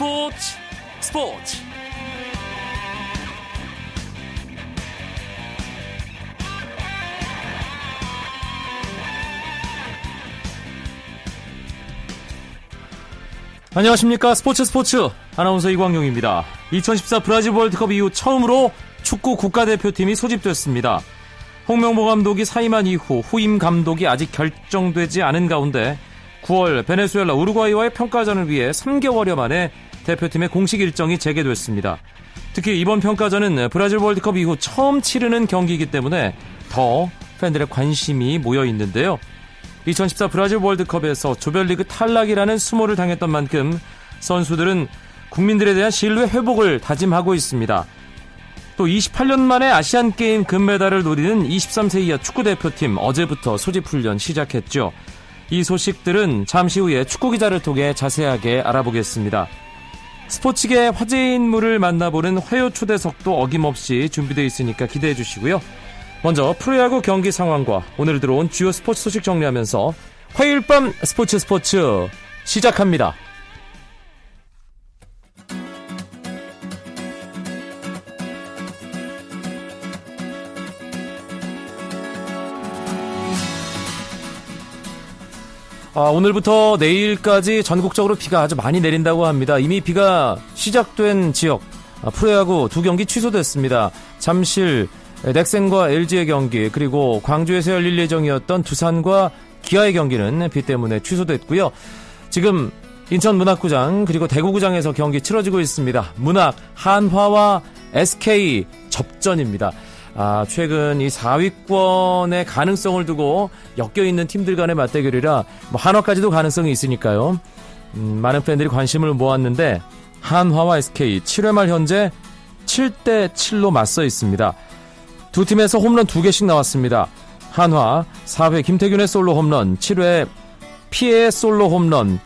스포츠 스포츠 안녕하십니까 스포츠 스포츠 아나운서 이광용입니다. 2014 브라질 월드컵 이후 처음으로 축구 국가대표팀이 소집됐습니다. 홍명보 감독이 사임한 이후 후임 감독이 아직 결정되지 않은 가운데 9월 베네수엘라 우루과이와의 평가전을 위해 3개월여 만에 대표팀의 공식 일정이 재개됐습니다. 특히 이번 평가전은 브라질 월드컵 이후 처음 치르는 경기이기 때문에 더 팬들의 관심이 모여 있는데요. 2014 브라질 월드컵에서 조별리그 탈락이라는 수모를 당했던 만큼 선수들은 국민들에 대한 신뢰 회복을 다짐하고 있습니다. 또 28년 만에 아시안게임 금메달을 노리는 23세 이하 축구대표팀 어제부터 소집훈련 시작했죠. 이 소식들은 잠시 후에 축구기자를 통해 자세하게 알아보겠습니다. 스포츠계 화제 인물을 만나보는 화요 초대석도 어김없이 준비되어 있으니까 기대해 주시고요. 먼저 프로야구 경기 상황과 오늘 들어온 주요 스포츠 소식 정리하면서 화요일 밤 스포츠 스포츠 시작합니다. 아, 오늘부터 내일까지 전국적으로 비가 아주 많이 내린다고 합니다. 이미 비가 시작된 지역 아, 프로야구 두 경기 취소됐습니다. 잠실 넥센과 LG의 경기 그리고 광주에서 열릴 예정이었던 두산과 기아의 경기는 비 때문에 취소됐고요. 지금 인천 문학구장 그리고 대구구장에서 경기 치러지고 있습니다. 문학 한화와 SK 접전입니다. 아, 최근 이 4위권의 가능성을 두고 엮여 있는 팀들 간의 맞대결이라 뭐 한화까지도 가능성이 있으니까요. 음, 많은 팬들이 관심을 모았는데 한화와 SK 7회 말 현재 7대 7로 맞서 있습니다. 두 팀에서 홈런 2개씩 나왔습니다. 한화 4회 김태균의 솔로 홈런, 7회 피해의 솔로 홈런,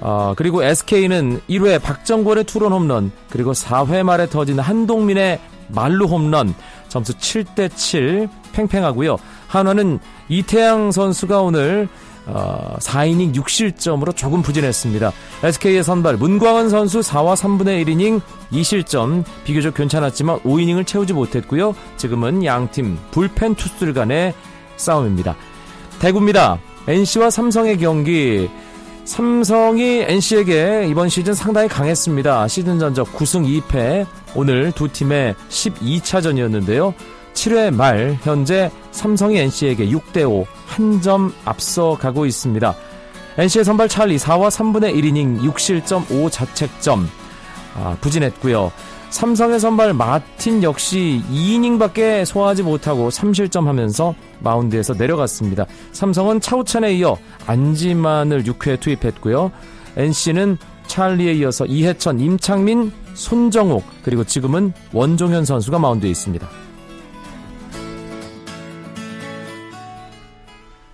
어, 그리고 SK는 1회 박정권의 투런 홈런, 그리고 4회 말에 터진 한동민의 말루 홈런, 점수 7대7 팽팽하고요. 한화는 이태양 선수가 오늘 어, 4이닝 6실점으로 조금 부진했습니다. SK의 선발 문광원 선수 4와 3분의 1이닝 2실점 비교적 괜찮았지만 5이닝을 채우지 못했고요. 지금은 양팀 불펜 투수들 간의 싸움입니다. 대구입니다. NC와 삼성의 경기 삼성이 NC에게 이번 시즌 상당히 강했습니다. 시즌 전적 9승 2패 오늘 두 팀의 12차전이었는데요. 7회 말 현재 삼성이 NC에게 6대5 한 점 앞서가고 있습니다. NC의 선발 찰리 4와 3분의 1이닝 6실점 5자책점 아, 부진했고요. 삼성의 선발 마틴 역시 2이닝밖에 소화하지 못하고 3실점 하면서 마운드에서 내려갔습니다. 삼성은 차우찬에 이어 안지만을 6회 투입했고요. NC는 찰리에 이어서 이해천, 임창민, 손정욱 그리고 지금은 원종현 선수가 마운드에 있습니다.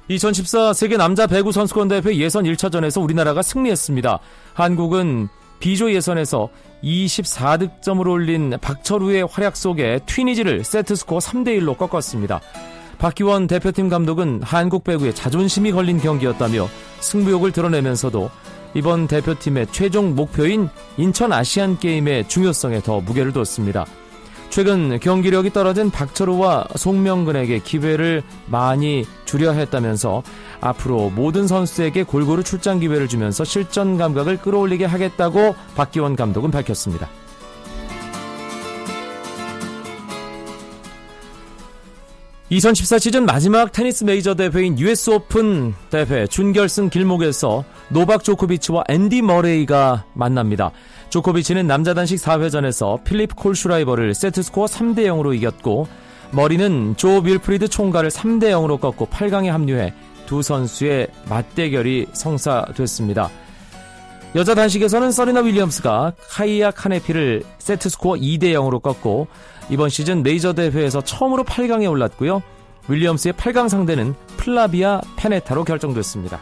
2014 세계 남자 배구 선수권 대회 예선 1차전에서 우리나라가 승리했습니다. 한국은 비조 예선에서 24득점을 올린 박철우의 활약 속에 튀니지를 세트스코어 3대1로 꺾었습니다. 박기원 대표팀 감독은 한국 배구에 자존심이 걸린 경기였다며 승부욕을 드러내면서도 이번 대표팀의 최종 목표인 인천 아시안 게임의 중요성에 더 무게를 뒀습니다. 최근 경기력이 떨어진 박철우와 송명근에게 기회를 많이 주려 했다면서 앞으로 모든 선수에게 골고루 출장 기회를 주면서 실전 감각을 끌어올리게 하겠다고 박기원 감독은 밝혔습니다. (2014) 시즌 마지막 테니스 메이저 대회인 US 오픈 대회 준결승 길목에서 노박 조코비치와 앤디 머레이가 만납니다. 조코비치는 남자 단식 4회전에서 필립 콜슈라이버를 세트스코어 3대 0으로 이겼고 머레이는 조 윌프리드 총가를 3대 0으로 꺾고 8강에 합류해 두 선수의 맞대결이 성사됐습니다. 여자 단식에서는 서리나 윌리엄스가 카이아 카네피를 세트스코어 2대 0으로 꺾고 이번 시즌 메이저 대회에서 처음으로 8강에 올랐고요. 윌리엄스의 8강 상대는 플라비아 페네타로 결정됐습니다.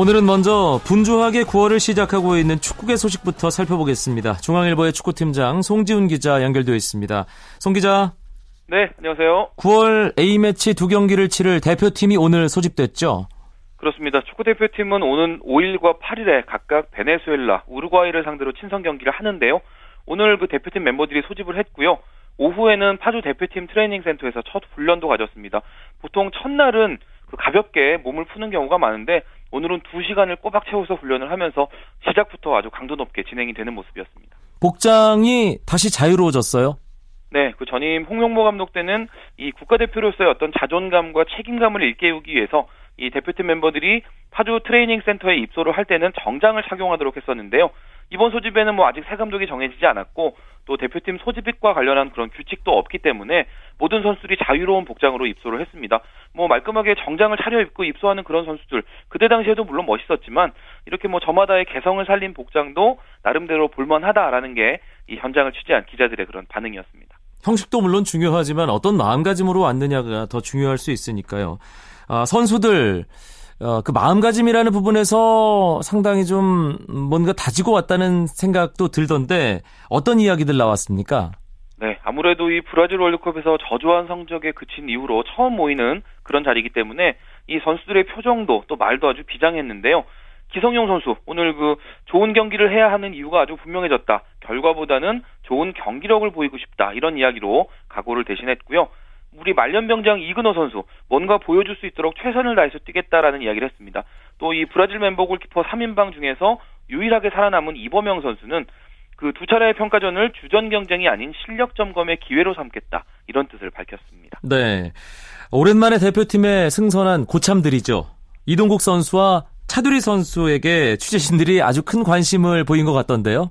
오늘은 먼저 분주하게 9월을 시작하고 있는 축구계 소식부터 살펴보겠습니다. 중앙일보의 축구팀장 송지훈 기자 연결되어 있습니다. 송 기자. 네, 안녕하세요. 9월 A매치 두 경기를 치를 대표팀이 오늘 소집됐죠? 그렇습니다. 축구 대표팀은 오는 5일과 8일에 각각 베네수엘라, 우루과이를 상대로 친선 경기를 하는데요. 오늘 그 대표팀 멤버들이 소집을 했고요. 오후에는 파주 대표팀 트레이닝 센터에서 첫 훈련도 가졌습니다. 보통 첫날은 그 가볍게 몸을 푸는 경우가 많은데 오늘은 2시간을 꼬박 채워서 훈련을 하면서 시작부터 아주 강도 높게 진행이 되는 모습이었습니다. 복장이 다시 자유로워졌어요? 네, 그 전임 홍명보 감독 때는 이 국가대표로서의 어떤 자존감과 책임감을 일깨우기 위해서 이 대표팀 멤버들이 파주 트레이닝 센터에 입소를 할 때는 정장을 착용하도록 했었는데요. 이번 소집에는 뭐 아직 새 감독이 정해지지 않았고 또 대표팀 소집과 관련한 그런 규칙도 없기 때문에 모든 선수들이 자유로운 복장으로 입소를 했습니다. 뭐 말끔하게 정장을 차려입고 입소하는 그런 선수들 그때 당시에도 물론 멋있었지만 이렇게 뭐 저마다의 개성을 살린 복장도 나름대로 볼만하다라는 게 이 현장을 취재한 기자들의 그런 반응이었습니다. 형식도 물론 중요하지만 어떤 마음가짐으로 왔느냐가 더 중요할 수 있으니까요. 아, 선수들 어, 그 마음가짐이라는 부분에서 상당히 좀 뭔가 다지고 왔다는 생각도 들던데 어떤 이야기들 나왔습니까? 네, 아무래도 이 브라질 월드컵에서 저조한 성적에 그친 이후로 처음 모이는 그런 자리이기 때문에 이 선수들의 표정도 또 말도 아주 비장했는데요. 기성용 선수 오늘 그 좋은 경기를 해야 하는 이유가 아주 분명해졌다. 결과보다는 좋은 경기력을 보이고 싶다. 이런 이야기로 각오를 대신했고요. 우리 말년병장 이근호 선수 뭔가 보여줄 수 있도록 최선을 다해서 뛰겠다라는 이야기를 했습니다. 또 이 브라질 멤버 골키퍼 3인방 중에서 유일하게 살아남은 이범영 선수는 그 두 차례의 평가전을 주전 경쟁이 아닌 실력 점검의 기회로 삼겠다 이런 뜻을 밝혔습니다. 네, 오랜만에 대표팀에 승선한 고참들이죠. 이동국 선수와 차두리 선수에게 취재진들이 아주 큰 관심을 보인 것 같던데요.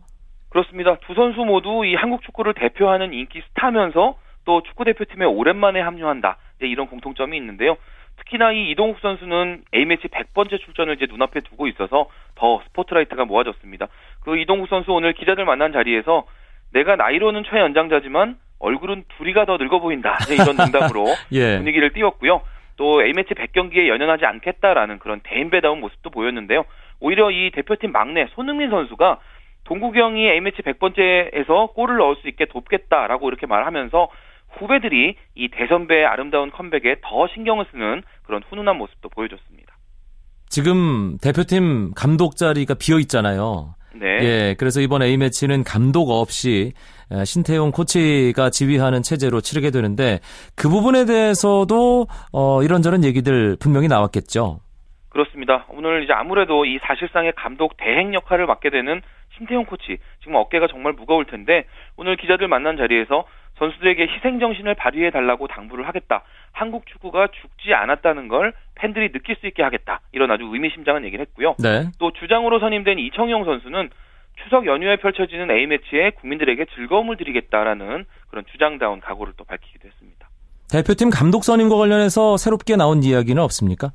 그렇습니다. 두 선수 모두 이 한국 축구를 대표하는 인기 스타면서 또 축구 대표팀에 오랜만에 합류한다. 이런 공통점이 있는데요. 특히나 이 이동욱 선수는 A매치 100번째 출전을 이제 눈앞에 두고 있어서 더 스포트라이트가 모아졌습니다. 그 이동욱 선수 오늘 기자들 만난 자리에서 내가 나이로는 최연장자지만 얼굴은 둘이가 더 늙어 보인다. 이런 농담으로 예. 분위기를 띄웠고요. 또 A매치 100경기에 연연하지 않겠다라는 그런 대인배다운 모습도 보였는데요. 오히려 이 대표팀 막내 손흥민 선수가 동국영이 A매치 100번째에서 골을 넣을 수 있게 돕겠다라고 이렇게 말하면서 후배들이 이 대선배의 아름다운 컴백에 더 신경을 쓰는 그런 훈훈한 모습도 보여줬습니다. 지금 대표팀 감독 자리가 비어 있잖아요. 네. 예, 그래서 이번 A매치는 감독 없이 신태용 코치가 지휘하는 체제로 치르게 되는데 그 부분에 대해서도 어, 이런저런 얘기들 분명히 나왔겠죠. 그렇습니다. 오늘 이제 아무래도 이 사실상의 감독 대행 역할을 맡게 되는 신태용 코치 지금 어깨가 정말 무거울 텐데 오늘 기자들 만난 자리에서 선수들에게 희생 정신을 발휘해 달라고 당부를 하겠다. 한국 축구가 죽지 않았다는 걸 팬들이 느낄 수 있게 하겠다. 이런 아주 의미심장한 얘기를 했고요. 네. 또 주장으로 선임된 이청용 선수는 추석 연휴에 펼쳐지는 A매치에 국민들에게 즐거움을 드리겠다라는 그런 주장다운 각오를 또 밝히기도 했습니다. 대표팀 감독 선임과 관련해서 새롭게 나온 이야기는 없습니까?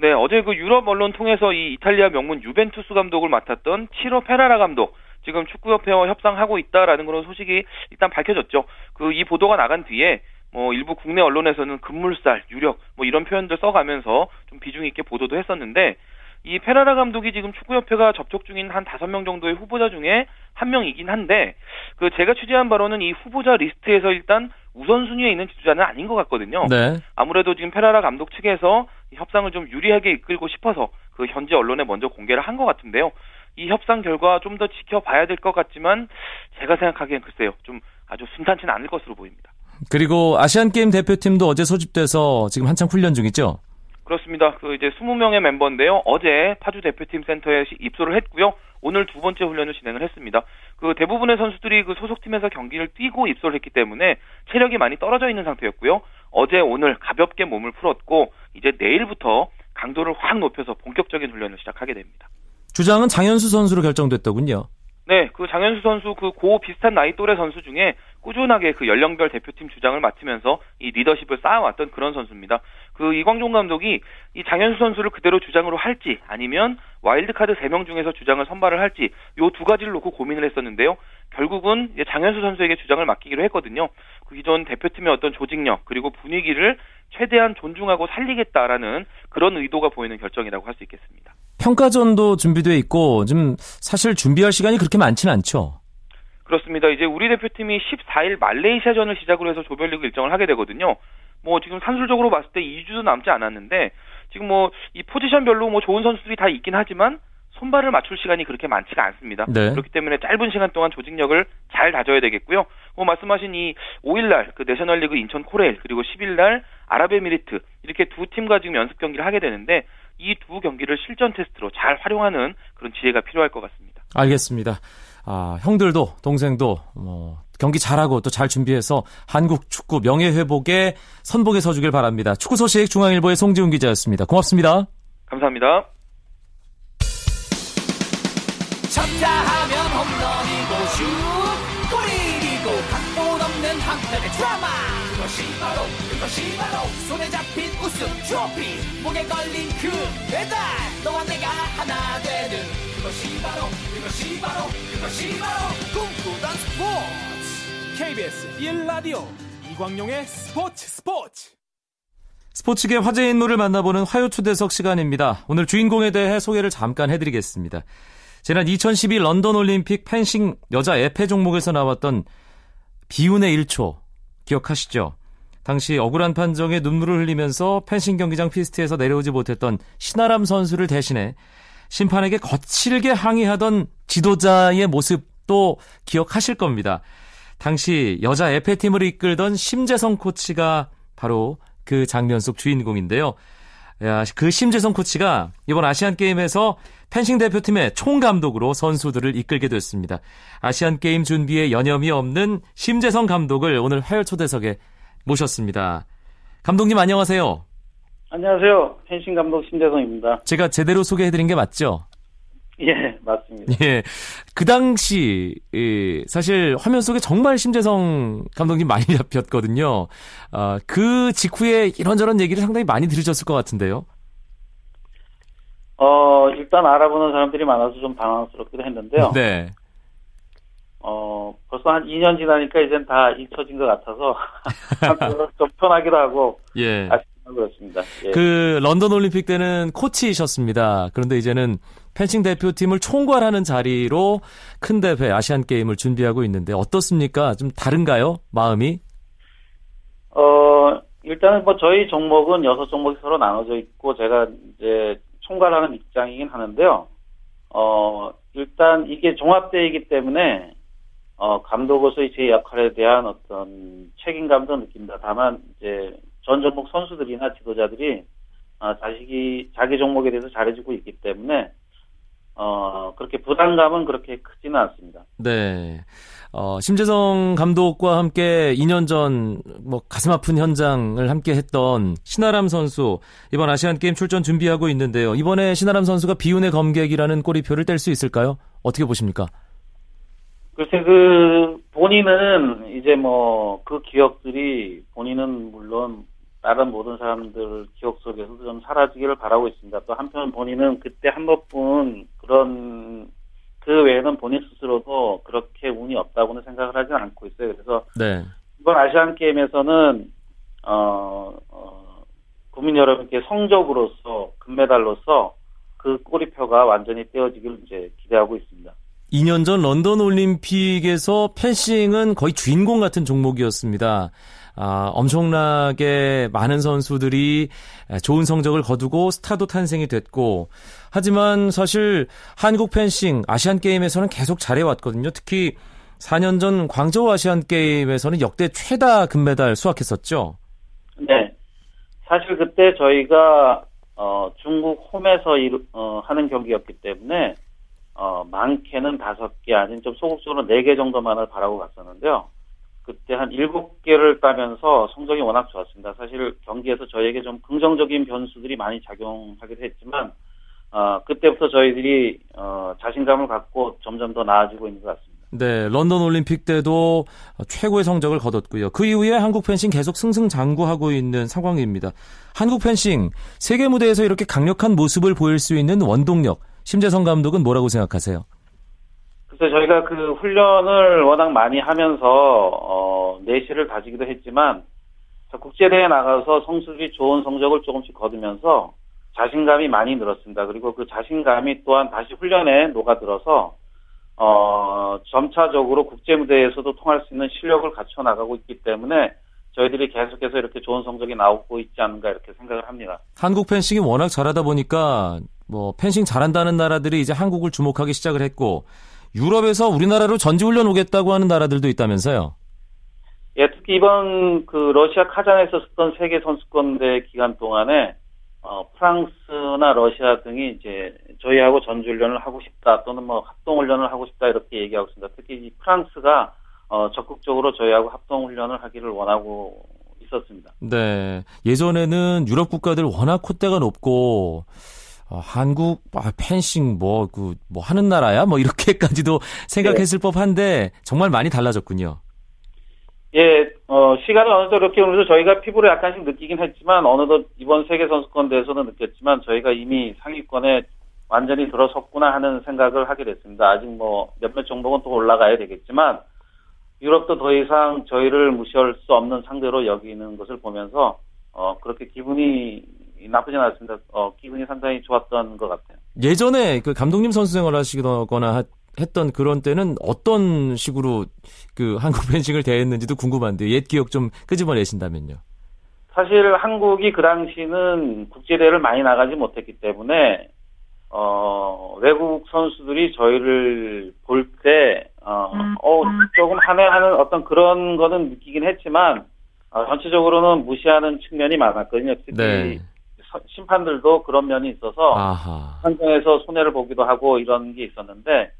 네, 어제 그 유럽 언론 통해서 이 이탈리아 명문 유벤투스 감독을 맡았던 치로 페라라 감독 지금 축구협회와 협상하고 있다라는 그런 소식이 일단 밝혀졌죠. 그 이 보도가 나간 뒤에 뭐 일부 국내 언론에서는 급물살, 유력 뭐 이런 표현들 써가면서 좀 비중 있게 보도도 했었는데 이 페라라 감독이 지금 축구협회가 접촉 중인 한 다섯 명 정도의 후보자 중에 한 명이긴 한데 그 제가 취재한 바로는 이 후보자 리스트에서 일단 우선순위에 있는 지도자는 아닌 것 같거든요. 네. 아무래도 지금 페라라 감독 측에서 협상을 좀 유리하게 이끌고 싶어서 그 현지 언론에 먼저 공개를 한 것 같은데요. 이 협상 결과 좀 더 지켜봐야 될 것 같지만 제가 생각하기엔 글쎄요 좀 아주 순탄치는 않을 것으로 보입니다. 그리고 아시안 게임 대표팀도 어제 소집돼서 지금 한창 훈련 중이죠. 그렇습니다. 그 이제 20명의 멤버인데요. 어제 파주 대표팀 센터에 입소를 했고요. 오늘 두 번째 훈련을 진행을 했습니다. 그 대부분의 선수들이 그 소속팀에서 경기를 뛰고 입소를 했기 때문에 체력이 많이 떨어져 있는 상태였고요. 어제 오늘 가볍게 몸을 풀었고 이제 내일부터 강도를 확 높여서 본격적인 훈련을 시작하게 됩니다. 주장은 장현수 선수로 결정됐더군요. 네, 그 장현수 선수 그 고 비슷한 나이 또래 선수 중에 꾸준하게 그 연령별 대표팀 주장을 맡으면서 이 리더십을 쌓아왔던 그런 선수입니다. 그 이광종 감독이 이 장현수 선수를 그대로 주장으로 할지 아니면 와일드카드 3명 중에서 주장을 선발을 할지 요 두 가지를 놓고 고민을 했었는데요. 결국은 장현수 선수에게 주장을 맡기기로 했거든요. 그 기존 대표팀의 어떤 조직력 그리고 분위기를 최대한 존중하고 살리겠다라는 그런 의도가 보이는 결정이라고 할 수 있겠습니다. 평가전도 준비돼 있고 좀 사실 준비할 시간이 그렇게 많지는 않죠. 그렇습니다. 이제 우리 대표팀이 14일 말레이시아전을 시작으로 해서 조별리그 일정을 하게 되거든요. 뭐 지금 산술적으로 봤을 때 2주도 남지 않았는데 지금 뭐 이 포지션별로 뭐 좋은 선수들이 다 있긴 하지만 손발을 맞출 시간이 그렇게 많지가 않습니다. 네. 그렇기 때문에 짧은 시간 동안 조직력을 잘 다져야 되겠고요. 뭐 말씀하신 이 5일날 그 내셔널리그 인천 코레일 그리고 10일날 아랍에미리트 이렇게 두 팀과 지금 연습 경기를 하게 되는데 이 두 경기를 실전 테스트로 잘 활용하는 그런 지혜가 필요할 것 같습니다. 알겠습니다. 아, 형들도 동생도 뭐 경기 잘하고 또 잘 준비해서 한국 축구 명예 회복에 선봉에 서주길 바랍니다. 축구 소식 중앙일보의 송지훈 기자였습니다. 고맙습니다. 감사합니다. 쳤다 하면 홈런이고 슛 골이고 각본 없는 한편의 드라마 그것이 바로 그것이 바로 손에 잡힌 우승 트로피 목에 걸린 그 배달 너와 내가 하나 되는 그것이 바로 그것이 바로 그것이 바로 꿈꾸던 스포츠 KBS 1라디오 이광용의 스포츠 스포츠 스포츠계 화제 인물을 만나보는 화요 초대석 시간입니다. 오늘 주인공에 대해 소개를 잠깐 해드리겠습니다. 지난 2012 런던 올림픽 펜싱 여자 에페 종목에서 나왔던 비운의 1초 기억하시죠? 당시 억울한 판정에 눈물을 흘리면서 펜싱 경기장 피스트에서 내려오지 못했던 신아람 선수를 대신해 심판에게 거칠게 항의하던 지도자의 모습도 기억하실 겁니다. 당시 여자 에페팀을 이끌던 심재성 코치가 바로 그 장면 속 주인공인데요. 야, 그 심재성 코치가 이번 아시안 게임에서 펜싱 대표팀의 총감독으로 선수들을 이끌게 됐습니다. 아시안 게임 준비에 여념이 없는 심재성 감독을 오늘 화요 초대석에 모셨습니다. 감독님 안녕하세요. 안녕하세요. 펜싱 감독 심재성입니다. 제가 제대로 소개해드린 게 맞죠? 예, 맞습니다. 예. 그 당시, 예, 사실 화면 속에 정말 심재성 감독님 많이 잡혔거든요. 아, 그 직후에 이런저런 얘기를 상당히 많이 들으셨을 것 같은데요. 어, 일단 알아보는 사람들이 많아서 좀 당황스럽기도 했는데요. 네. 어, 벌써 한 2년 지나니까 이젠 다 잊혀진 것 같아서 좀 편하기도 하고 예. 아쉽고 그렇습니다. 예. 그 런던 올림픽 때는 코치이셨습니다. 그런데 이제는 펜싱 대표팀을 총괄하는 자리로 큰 대회 아시안 게임을 준비하고 있는데 어떻습니까? 좀 다른가요? 마음이? 어, 일단은 뭐 저희 종목은 여섯 종목이 서로 나눠져 있고 제가 이제 총괄하는 입장이긴 하는데요. 어, 일단 이게 종합대회이기 때문에 어, 감독으로서의 제 역할에 대한 어떤 책임감도 느낀다. 다만 이제 전 종목 선수들이나 지도자들이 어, 자식이 자기 종목에 대해서 잘해주고 있기 때문에 어, 그렇게 부담감은 그렇게 크지는 않습니다. 네. 어, 심재성 감독과 함께 2년 전 뭐 가슴 아픈 현장을 함께 했던 신아람 선수 이번 아시안 게임 출전 준비하고 있는데요. 이번에 신아람 선수가 비운의 검객이라는 꼬리표를 뗄 수 있을까요? 어떻게 보십니까? 글쎄 그 본인은 이제 뭐 그 기억들이 본인은 물론 다른 모든 사람들 기억 속에서도 좀 사라지기를 바라고 있습니다. 또 한편 본인은 그때 한 번뿐 그런 그 외에는 본인 스스로도 그렇게 운이 없다고는 생각을 하진 않고 있어요. 그래서 네. 이번 아시안 게임에서는 어, 어, 국민 여러분께 성적으로서 금메달로서 그 꼬리표가 완전히 떼어지길 이제 기대하고 있습니다. 2년 전 런던 올림픽에서 펜싱은 거의 주인공 같은 종목이었습니다. 아, 엄청나게 많은 선수들이 좋은 성적을 거두고 스타도 탄생이 됐고, 하지만 사실 한국 펜싱 아시안 게임에서는 계속 잘해왔거든요. 특히 4년 전 광저우 아시안 게임에서는 역대 최다 금메달 수확했었죠. 네. 사실 그때 저희가 어, 중국 홈에서 이루, 어, 하는 경기였기 때문에 어, 많게는 다섯 개 아닌 좀 소극적으로 네 개 정도만을 바라고 갔었는데요. 그때 한 일곱 개를 따면서 성적이 워낙 좋았습니다. 사실 경기에서 저희에게 좀 긍정적인 변수들이 많이 작용하기도 했지만 어, 그때부터 저희들이 어, 자신감을 갖고 점점 더 나아지고 있는 것 같습니다. 네, 런던 올림픽 때도 최고의 성적을 거뒀고요. 그 이후에 한국 펜싱 계속 승승장구하고 있는 상황입니다. 한국 펜싱 세계 무대에서 이렇게 강력한 모습을 보일 수 있는 원동력, 심재성 감독은 뭐라고 생각하세요? 그래서 저희가 그 훈련을 워낙 많이 하면서 어, 내실을 가지기도 했지만 국제대회 나가서 선수들이 좋은 성적을 조금씩 거두면서 자신감이 많이 늘었습니다. 그리고 그 자신감이 또한 다시 훈련에 녹아들어서 어, 점차적으로 국제 무대에서도 통할 수 있는 실력을 갖춰 나가고 있기 때문에 저희들이 계속해서 이렇게 좋은 성적이 나오고 있지 않은가 이렇게 생각을 합니다. 한국 펜싱이 워낙 잘하다 보니까 뭐 펜싱 잘한다는 나라들이 이제 한국을 주목하기 시작을 했고 유럽에서 우리나라로 전지훈련 오겠다고 하는 나라들도 있다면서요. 예, 특히 이번 그 러시아 카잔에서 썼던 세계 선수권대 기간 동안에 어, 프랑스나 러시아 등이 이제 저희하고 전지훈련을 하고 싶다 또는 뭐 합동훈련을 하고 싶다 이렇게 얘기하고 있습니다. 특히 이 프랑스가 어, 적극적으로 저희하고 합동훈련을 하기를 원하고 있었습니다. 네. 예전에는 유럽 국가들 워낙 콧대가 높고 어, 한국 아, 펜싱 뭐그 뭐 하는 나라야 뭐 이렇게까지도 생각했을 법한데 정말 많이 달라졌군요. 예, 어, 시간이 어느 정도 이렇게 오면서 저희가 피부를 약간씩 느끼긴 했지만, 어느덧 이번 세계 선수권 대회에서는 느꼈지만, 저희가 이미 상위권에 완전히 들어섰구나 하는 생각을 하게 됐습니다. 아직 뭐, 몇몇 종목은 또 올라가야 되겠지만, 유럽도 더 이상 저희를 무시할 수 없는 상대로 여기는 것을 보면서, 어, 그렇게 기분이 나쁘진 않습니다. 어, 기분이 상당히 좋았던 것 같아요. 예전에 그 감독님 선수 생활 하시거나 하- 했던 그런 때는 어떤 식으로 그 한국 펜싱을 대했는지도 궁금한데 옛 기억 좀 끄집어내신다면요. 사실 한국이 그 당시는 국제대회를 많이 나가지 못했기 때문에 어, 외국 선수들이 저희를 볼 때, 어, 어, 조금 한해하는 어떤 그런 거는 느끼긴 했지만, 어, 전체적으로는 무시하는 측면이 많았거든요. 특히 네. 서- 심판들도 그런 면이 있어서, 아하. 현장에서 손해를 보기도 하고 이런 게 있었는데,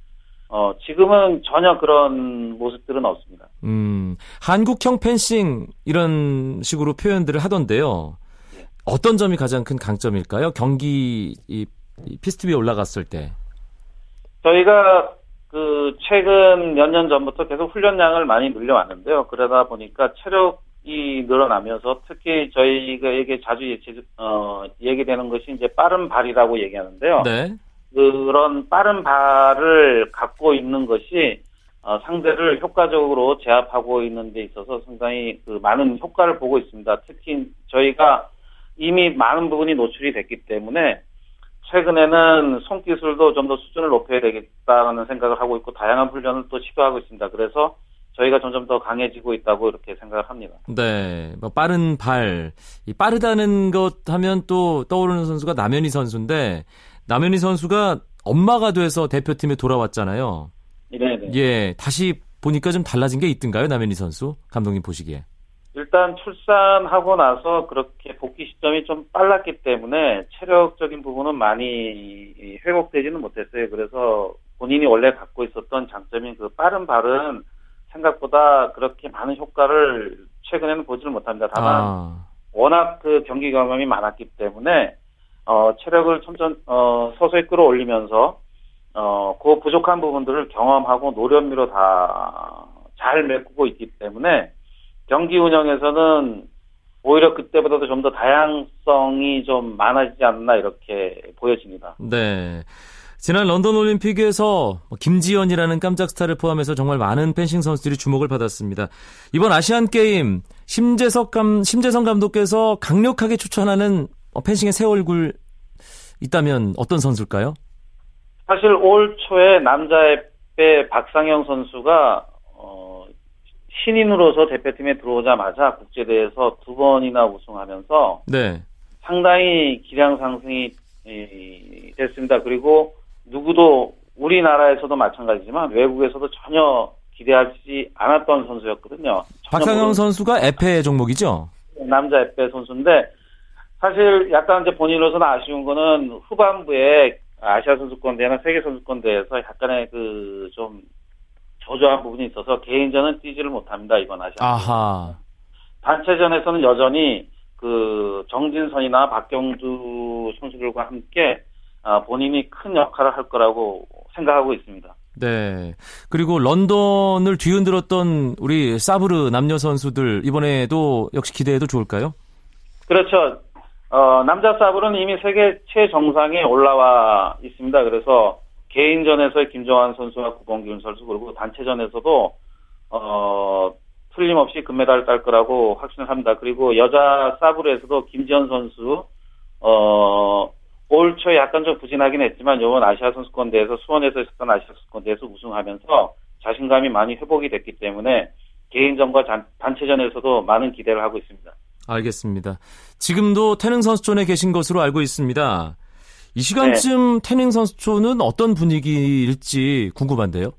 어, 지금은 전혀 그런 모습들은 없습니다. 음, 한국형 펜싱 이런 식으로 표현들을 하던데요. 예. 어떤 점이 가장 큰 강점일까요? 경기 이, 이 피스트 위에 올라갔을 때. 저희가 그 최근 몇 년 전부터 계속 훈련량을 많이 늘려왔는데요. 그러다 보니까 체력 이 늘어나면서 특히 저희가 이게 자주 예치, 어, 얘기되는 것이 이제 빠른 발이라고 얘기하는데요. 네. 그런 빠른 발을 갖고 있는 것이 어, 상대를 효과적으로 제압하고 있는 데 있어서 상당히 그 많은 효과를 보고 있습니다. 특히 저희가 이미 많은 부분이 노출이 됐기 때문에 최근에는 손기술도 좀 더 수준을 높여야 되겠다는 생각을 하고 있고 다양한 훈련을 또 시도하고 있습니다. 그래서 저희가 점점 더 강해지고 있다고 이렇게 생각을 합니다. 네. 뭐 빠른 발. 이 빠르다는 것 하면 또 떠오르는 선수가 남현희 선수인데 남현희 선수가 엄마가 돼서 대표팀에 돌아왔잖아요. 네네. 예. 다시 보니까 좀 달라진 게 있던가요? 남현희 선수? 감독님 보시기에. 일단 출산하고 나서 그렇게 복귀 시점이 좀 빨랐기 때문에 체력적인 부분은 많이 회복되지는 못했어요. 그래서 본인이 원래 갖고 있었던 장점인 그 빠른 발은 생각보다 그렇게 많은 효과를 최근에는 보지를 못합니다. 다만 아. 워낙 그 경기 경험이 많았기 때문에 어, 체력을 점점 어, 서서히 끌어올리면서 어, 그 부족한 부분들을 경험하고 노련미로 다 잘 메꾸고 있기 때문에 경기 운영에서는 오히려 그때보다도 좀 더 다양성이 좀 많아지지 않나 이렇게 보여집니다. 네. 지난 런던 올림픽에서 뭐 김지연이라는 깜짝 스타를 포함해서 정말 많은 펜싱 선수들이 주목을 받았습니다. 이번 아시안 게임 심재석 감 심재성 감독께서 강력하게 추천하는 어, 펜싱의 새 얼굴 있다면 어떤 선수일까요? 사실 올 초에 남자의 배 박상영 선수가 어, 신인으로서 대표팀에 들어오자마자 국제대회에서 두 번이나 우승하면서 네. 상당히 기량 상승이 이, 됐습니다. 그리고 누구도 우리나라에서도 마찬가지지만 외국에서도 전혀 기대하지 않았던 선수였거든요. 박상영 선수가 에페 종목이죠? 남자 에페 선수인데 사실 약간 이제 본인으로서는 아쉬운 거는 후반부에 아시아 선수권 대회나 세계 선수권 대회에서 약간의 그 좀 저조한 부분이 있어서 개인전은 뛰지를 못합니다 이번 아시아. 아하. 단체전에서는 여전히 그 정진선이나 박경두 선수들과 함께 아, 본인이 큰 역할을 할 거라고 생각하고 있습니다. 네. 그리고 런던을 뒤흔들었던 우리 사브르 남녀 선수들 이번에도 역시 기대해도 좋을까요? 그렇죠. 어, 남자 사블은 이미 세계 최정상에 올라와 있습니다. 그래서 개인전에서 김정환 선수와 구봉균 선수 그리고 단체전에서도 어, 틀림없이 금메달을 딸 거라고 확신을 합니다. 그리고 여자 사블에서도 김지현 선수, 약간 좀 부진하긴 했지만 이번 아시아 선수권 대회에서 수원에서 있었던 아시아 선수권 대회에서 우승하면서 자신감이 많이 회복이 됐기 때문에 개인전과 단, 단체전에서도 많은 기대를 하고 있습니다. 알겠습니다. 지금도 태능 선수촌에 계신 것으로 알고 있습니다. 이 시간쯤 네. 태능 선수촌은 어떤 분위기일지 궁금한데요.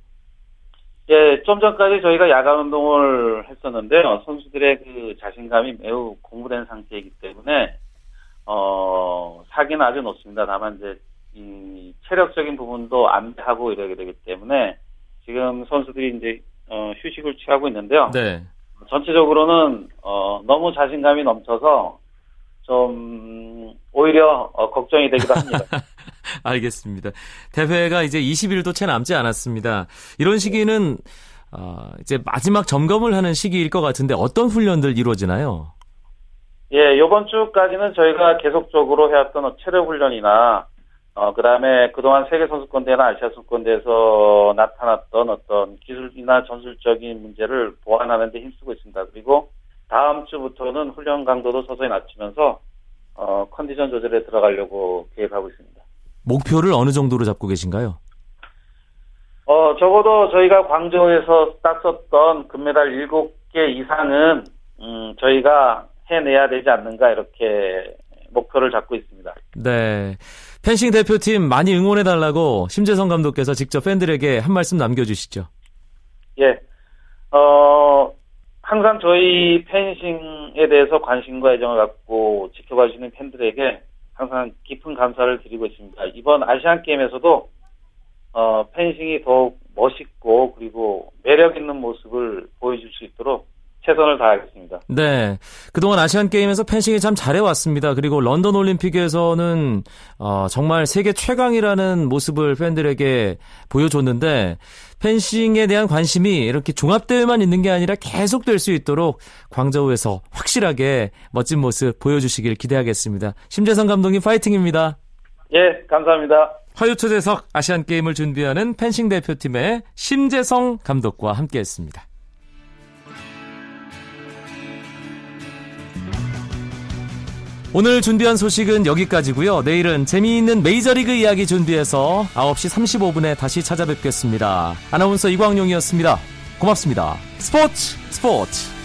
예, 좀 전까지 저희가 야간 운동을 했었는데요. 선수들의 그 자신감이 매우 공부된 상태이기 때문에 어, 사기는 아주 높습니다. 다만 이제 이 체력적인 부분도 안배하고 이러게 되기 때문에 지금 선수들이 이제 어, 휴식을 취하고 있는데요. 네. 전체적으로는 어, 너무 자신감이 넘쳐서 좀 오히려 어, 걱정이 되기도 합니다. 알겠습니다. 대회가 이제 20일도 채 남지 않았습니다. 이런 시기는 어, 이제 마지막 점검을 하는 시기일 것 같은데 어떤 훈련들 이루어지나요? 예, 이번 주까지는 저희가 계속적으로 해왔던 체력 훈련이나 어, 그 다음에 그동안 세계선수권대회나 아시아 선수권대회에서 나타났던 어떤 기술이나 전술적인 문제를 보완하는 데 힘쓰고 있습니다. 그리고 다음 주부터는 훈련 강도도 서서히 낮추면서 어, 컨디션 조절에 들어가려고 계획하고 있습니다. 목표를 어느 정도로 잡고 계신가요? 어, 적어도 저희가 광저우에서 땄었던 금메달 7개 이상은 음, 저희가 해내야 되지 않는가 이렇게 목표를 잡고 있습니다. 네. 펜싱 대표팀 많이 응원해 달라고 심재성 감독께서 직접 팬들에게 한 말씀 남겨 주시죠. 예. 어, 항상 저희 펜싱에 대해서 관심과 애정을 갖고 지켜봐 주시는 팬들에게 항상 깊은 감사를 드리고 있습니다. 이번 아시안 게임에서도 어, 펜싱이 더욱 멋있고 그리고 매력 있는 모습을 보여줄 수 있도록 최선을 다하겠습니다. 네. 그동안 아시안 게임에서 펜싱이 참 잘해왔습니다. 그리고 런던 올림픽에서는 어, 정말 세계 최강이라는 모습을 팬들에게 보여줬는데 펜싱에 대한 관심이 이렇게 종합대회만 있는 게 아니라 계속될 수 있도록 광저우에서 확실하게 멋진 모습 보여주시길 기대하겠습니다. 심재성 감독님 파이팅입니다. 예, 감사합니다. 화요초대석 아시안 게임을 준비하는 펜싱 대표팀의 심재성 감독과 함께했습니다. 오늘 준비한 소식은 여기까지고요. 내일은 재미있는 메이저리그 이야기 준비해서 9시 35분에 다시 찾아뵙겠습니다. 아나운서 이광용이었습니다. 고맙습니다. 스포츠 스포츠